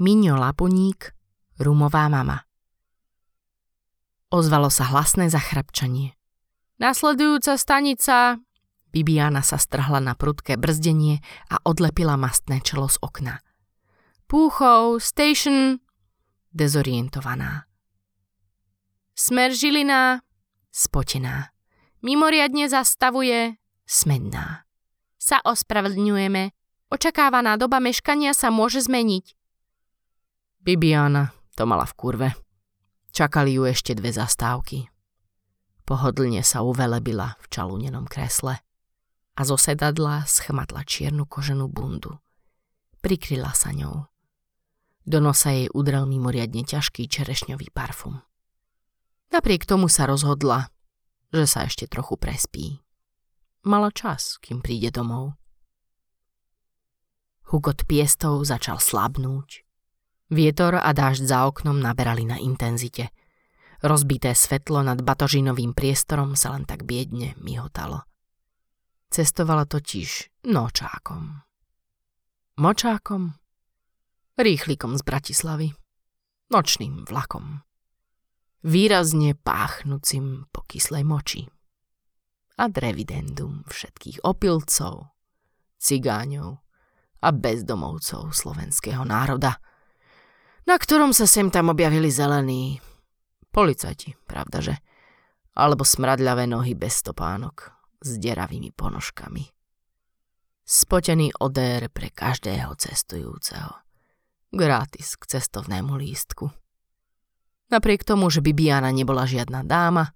Miňo Laponík, rumová mama. Ozvalo sa hlasné zachrapčanie. Nasledujúca stanica! Bibiana sa strhla na prudké brzdenie a odlepila mastné čelo z okna. Púchov, station! Dezorientovaná. Smer Žilina, spotená. Mimoriadne zastavuje, smedná. Sa ospravedlňujeme. Očakávaná doba meškania sa môže zmeniť. Bibiana to mala v kurve. Čakali ju ešte dve zastávky. Pohodlne sa uvelebila v čalúnenom kresle a zo sedadla schmatla čiernu koženú bundu. Prikryla sa ňou. Do nosa jej udrel mimoriadne ťažký čerešňový parfum. Napriek tomu sa rozhodla, že sa ešte trochu prespí. Mala čas, kým príde domov. Hukot piestov začal slabnúť Vietor a dážď za oknom naberali na intenzite. Rozbité svetlo nad batožinovým priestorom sa len tak biedne mihotalo. Cestovala totiž nočákom. Močákom? Rýchlikom z Bratislavy. Nočným vlakom. Výrazne páchnúcim po kyslej moči. A revidendum všetkých opilcov, cigáňov a bezdomovcov slovenského národa – na ktorom sa sem tam objavili zelení. Policajti, pravdaže? Alebo smradľavé nohy bez stopánok s deravými ponožkami. Spotený odér pre každého cestujúceho. Gratis k cestovnému lístku. Napriek tomu, že Bibiana nebola žiadna dáma,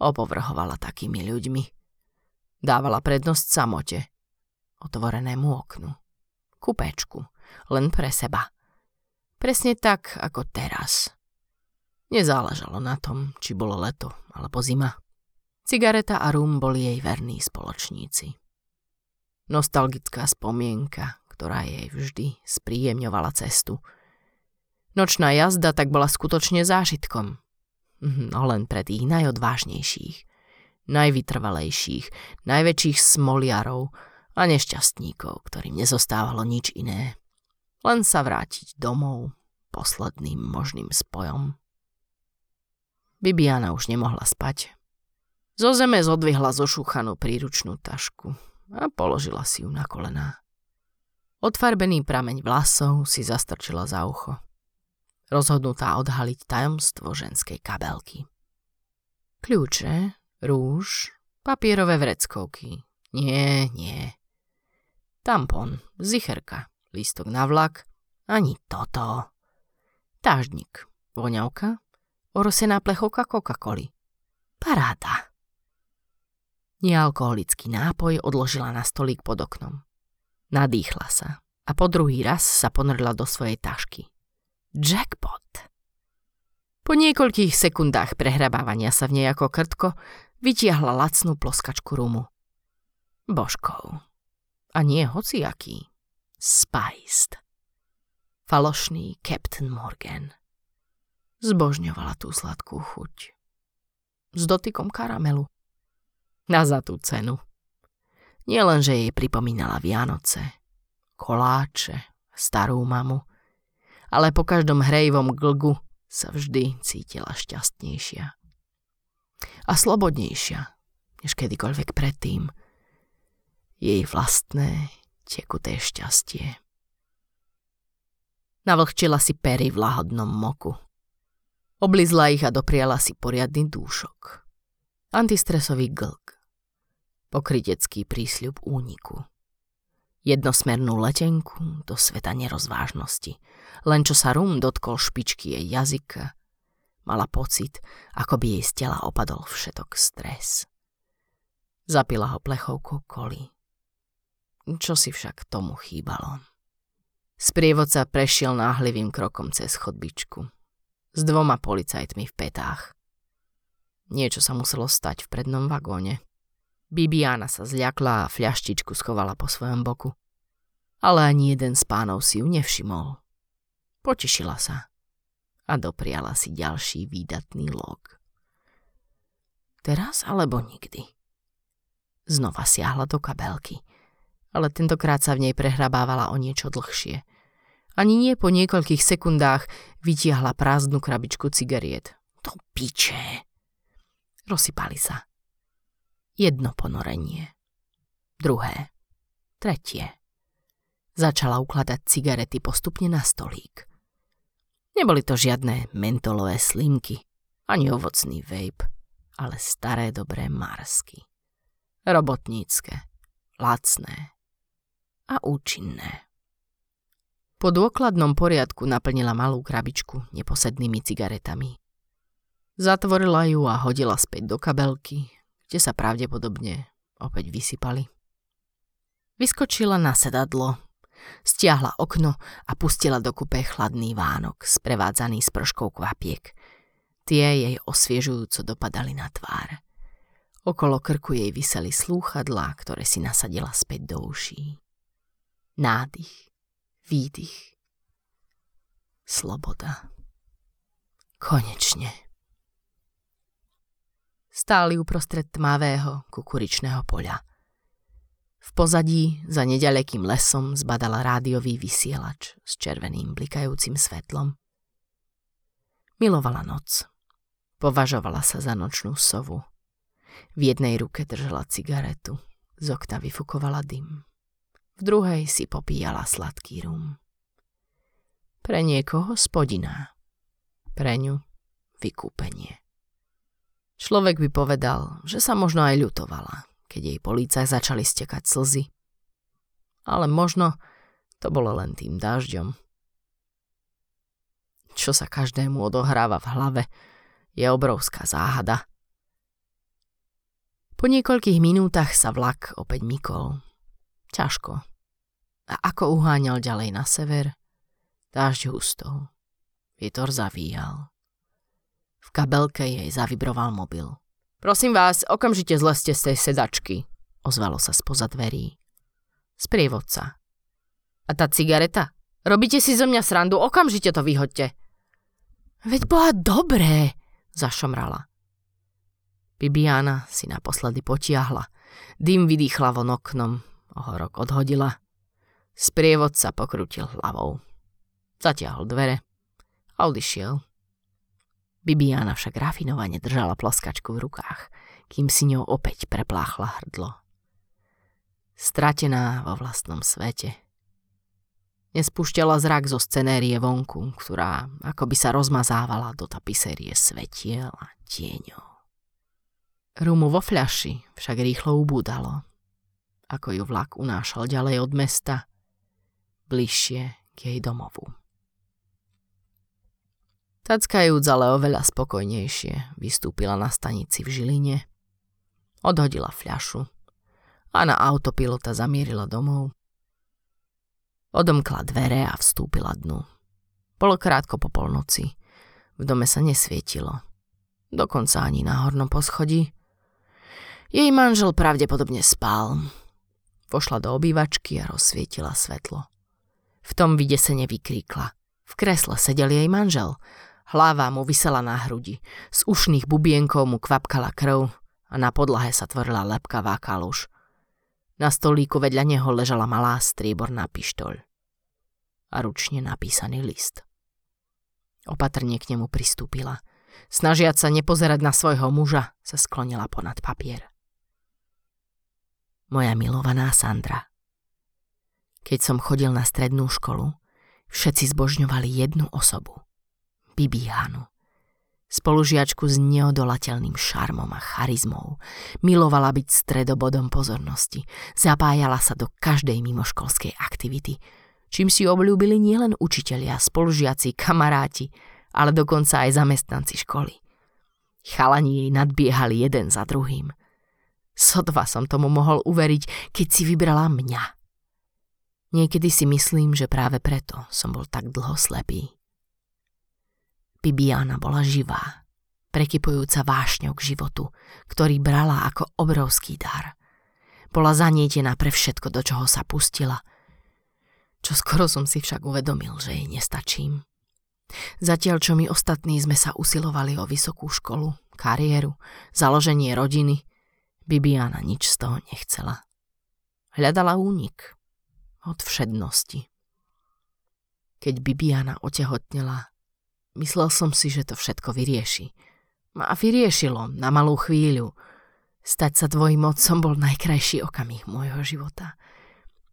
opovrhovala takými ľuďmi. Dávala prednosť samote, otvorenému oknu, kupečku, len pre seba – Presne tak, ako teraz. Nezáležalo na tom, či bolo leto alebo zima. Cigareta a rum boli jej verní spoločníci. Nostalgická spomienka, ktorá jej vždy spríjemňovala cestu. Nočná jazda tak bola skutočne zážitkom. Mhm, no len pre tých najodvážnejších, najvytrvalejších, najväčších smoliarov a nešťastníkov, ktorým nezostávalo nič iné, len sa vrátiť domov posledným možným spojom. Bibiana už nemohla spať. Zo zeme zodvihla zošúchanú príručnú tašku a položila si ju na kolená. Odfarbený prameň vlasov si zastrčila za ucho. Rozhodnutá odhaliť tajomstvo ženskej kabelky. Kľúče, rúž, papierové vreckovky. Nie, nie. Tampon, zicherka lístok na vlak, ani toto. Tážnik, voňavka, orosená plechovka Coca-Coli. Paráda. Nealkoholický nápoj odložila na stolík pod oknom. Nadýchla sa a po druhý raz sa ponorila do svojej tašky. Jackpot! Po niekoľkých sekundách prehrabávania sa v nej ako krtko vytiahla lacnú ploskačku rumu. Božkov. A nie hociaký. Spiced. Falošný Captain Morgan. Zbožňovala tú sladkú chuť. S dotykom karamelu. Na za tú cenu. Nielen, že jej pripomínala Vianoce, koláče, starú mamu, ale po každom hrejvom glgu sa vždy cítila šťastnejšia. A slobodnejšia, než kedykoľvek predtým. Jej vlastné tekuté šťastie. Navlhčila si pery v lahodnom moku. Oblizla ich a dopriala si poriadny dúšok. Antistresový glk. Pokrytecký prísľub úniku. Jednosmernú letenku do sveta nerozvážnosti. Len čo sa rum dotkol špičky jej jazyka, mala pocit, ako by jej z tela opadol všetok stres. Zapila ho plechovkou koli. Čo si však tomu chýbalo? Sprievodca prešiel náhlivým krokom cez chodbičku. S dvoma policajtmi v petách. Niečo sa muselo stať v prednom vagóne. Bibiana sa zľakla a fľaštičku schovala po svojom boku. Ale ani jeden z pánov si ju nevšimol. Potešila sa a dopriala si ďalší výdatný log. Teraz alebo nikdy. Znova siahla do kabelky – ale tentokrát sa v nej prehrabávala o niečo dlhšie. Ani nie po niekoľkých sekundách vytiahla prázdnu krabičku cigariet. To piče. Rozsypali sa. Jedno ponorenie. Druhé. Tretie. Začala ukladať cigarety postupne na stolík. Neboli to žiadne mentolové slimky, ani ovocný vape, ale staré dobré marsky. Robotnícke, lacné a účinné. Po dôkladnom poriadku naplnila malú krabičku neposednými cigaretami. Zatvorila ju a hodila späť do kabelky, kde sa pravdepodobne opäť vysypali. Vyskočila na sedadlo, stiahla okno a pustila do kupe chladný vánok, sprevádzaný s prškou kvapiek. Tie jej osviežujúco dopadali na tvár. Okolo krku jej vyseli slúchadlá, ktoré si nasadila späť do uší. Nádych, výdych. Sloboda. Konečne. Stáli uprostred tmavého kukuričného poľa. V pozadí, za nedalekým lesom, zbadala rádiový vysielač s červeným blikajúcim svetlom. Milovala noc. Považovala sa za nočnú sovu. V jednej ruke držala cigaretu, z okna vyfukovala dym v druhej si popíjala sladký rum. Pre niekoho spodina, pre ňu vykúpenie. Človek by povedal, že sa možno aj ľutovala, keď jej po lícach začali stekať slzy. Ale možno to bolo len tým dažďom. Čo sa každému odohráva v hlave, je obrovská záhada. Po niekoľkých minútach sa vlak opäť mykol. Ťažko, a ako uháňal ďalej na sever, dážď hustol. Vietor zavíjal. V kabelke jej zavibroval mobil. Prosím vás, okamžite zleste z tej sedačky, ozvalo sa spoza dverí. Sprievodca. A tá cigareta? Robíte si zo mňa srandu, okamžite to vyhoďte. Veď bola dobré, zašomrala. Bibiana si naposledy potiahla. Dým vydýchla von oknom, ohorok odhodila Sprievodca pokrutil hlavou. Zatiahol dvere a odišiel. Bibiana však rafinovane držala ploskačku v rukách, kým si ňou opäť prepláchla hrdlo. Stratená vo vlastnom svete. Nespúšťala zrak zo scenérie vonku, ktorá ako by sa rozmazávala do tapisérie svetiel a tieňov. Rumu vo fľaši však rýchlo ubúdalo. Ako ju vlak unášal ďalej od mesta, bližšie k jej domovu. Tackajúc ale oveľa spokojnejšie vystúpila na stanici v Žiline, odhodila fľašu a na autopilota zamierila domov. Odomkla dvere a vstúpila dnu. Bolo krátko po polnoci. V dome sa nesvietilo. Dokonca ani na hornom poschodí. Jej manžel pravdepodobne spal. Pošla do obývačky a rozsvietila svetlo. V tom vydesene vykríkla. V kresle sedel jej manžel. Hlava mu vysela na hrudi. Z ušných bubienkov mu kvapkala krv a na podlahe sa tvorila lepkavá kaluž. Na stolíku vedľa neho ležala malá strieborná pištoľ a ručne napísaný list. Opatrne k nemu pristúpila. Snažiať sa nepozerať na svojho muža, sa sklonila ponad papier. Moja milovaná Sandra. Keď som chodil na strednú školu, všetci zbožňovali jednu osobu. Bibi Hanu. Spolužiačku s neodolateľným šarmom a charizmou. Milovala byť stredobodom pozornosti. Zapájala sa do každej mimoškolskej aktivity, čím si obľúbili nielen učitelia, spolužiaci, kamaráti, ale dokonca aj zamestnanci školy. Chalani jej nadbiehali jeden za druhým. Sotva som tomu mohol uveriť, keď si vybrala mňa. Niekedy si myslím, že práve preto som bol tak dlho slepý. Bibiana bola živá, prekypujúca vášňou k životu, ktorý brala ako obrovský dar. Bola zanietená pre všetko, do čoho sa pustila. Čo skoro som si však uvedomil, že jej nestačím. Zatiaľ, čo my ostatní sme sa usilovali o vysokú školu, kariéru, založenie rodiny, Bibiana nič z toho nechcela. Hľadala únik, od všednosti. Keď Bibiana otehotnela, myslel som si, že to všetko vyrieši. A vyriešilo na malú chvíľu. Stať sa tvojim otcom bol najkrajší okamih môjho života.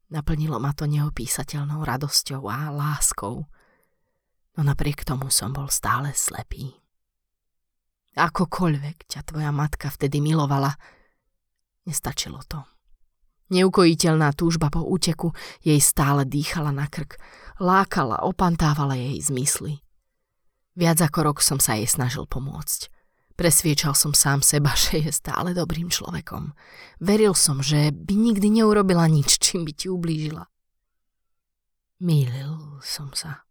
Naplnilo ma to neopísateľnou radosťou a láskou. No napriek tomu som bol stále slepý. Akokoľvek ťa tvoja matka vtedy milovala, nestačilo to. Neukojiteľná túžba po úteku jej stále dýchala na krk, lákala, opantávala jej zmysly. Viac ako rok som sa jej snažil pomôcť. Presviečal som sám seba, že je stále dobrým človekom. Veril som, že by nikdy neurobila nič, čím by ti ublížila. Mýlil som sa.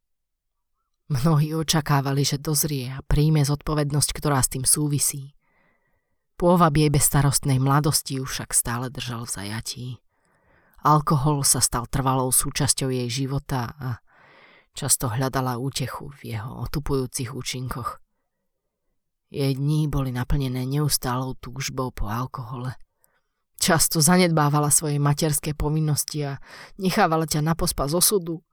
Mnohí očakávali, že dozrie a príjme zodpovednosť, ktorá s tým súvisí. Pôvab jej bezstarostnej mladosti už však stále držal v zajatí. Alkohol sa stal trvalou súčasťou jej života a často hľadala útechu v jeho otupujúcich účinkoch. Jej dní boli naplnené neustálou túžbou po alkohole. Často zanedbávala svoje materské povinnosti a nechávala ťa na pospa z osudu,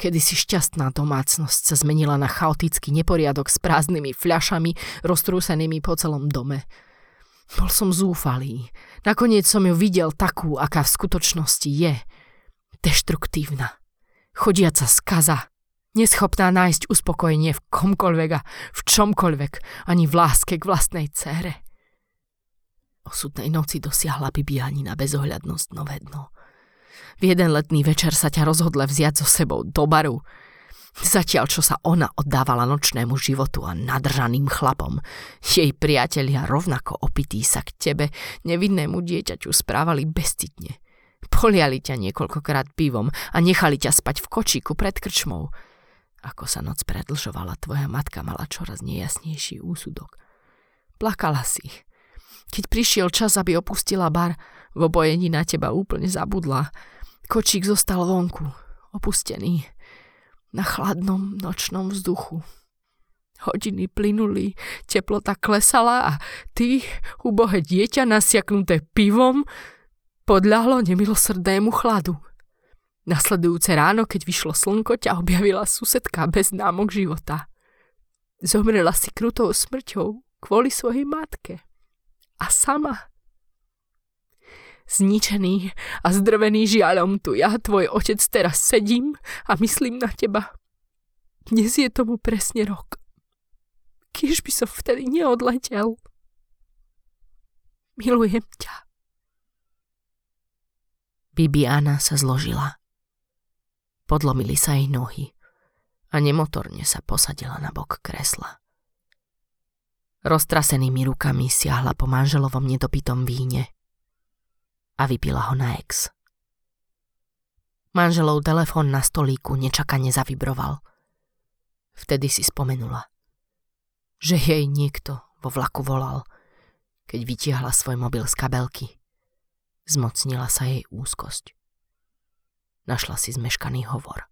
Kedy si šťastná domácnosť sa zmenila na chaotický neporiadok s prázdnymi fľašami, roztrúsenými po celom dome. Bol som zúfalý. Nakoniec som ju videl takú, aká v skutočnosti je. Deštruktívna. Chodiaca skaza. Neschopná nájsť uspokojenie v komkoľvek a v čomkoľvek, ani v láske k vlastnej cére. Osudnej noci dosiahla Bibianina bezohľadnosť nové dno. V jeden letný večer sa ťa rozhodla vziať so sebou do baru. Zatiaľ, čo sa ona oddávala nočnému životu a nadržaným chlapom, jej priatelia rovnako opití sa k tebe, nevinnému dieťaťu správali bestitne. Poliali ťa niekoľkokrát pivom a nechali ťa spať v kočíku pred krčmou. Ako sa noc predlžovala, tvoja matka mala čoraz nejasnejší úsudok. Plakala si. Keď prišiel čas, aby opustila bar, v obojení na teba úplne zabudla Kočík zostal vonku, opustený, na chladnom nočnom vzduchu. Hodiny plynuli, teplota klesala a ty, ubohé dieťa nasiaknuté pivom, podľahlo nemilosrdnému chladu. Nasledujúce ráno, keď vyšlo slnko, ťa objavila susedka bez námok života. Zomrela si krutou smrťou kvôli svojej matke. A sama Zničený a zdrvený žiaľom tu ja, tvoj otec, teraz sedím a myslím na teba. Dnes je tomu presne rok. Kýž by som vtedy neodletel. Milujem ťa. Bibiana sa zložila. Podlomili sa jej nohy a nemotorne sa posadila na bok kresla. Roztrasenými rukami siahla po manželovom nedopitom víne a vypila ho na ex. Manželov telefón na stolíku nečakane zavibroval. Vtedy si spomenula, že jej niekto vo vlaku volal, keď vytiahla svoj mobil z kabelky. Zmocnila sa jej úzkosť. Našla si zmeškaný hovor.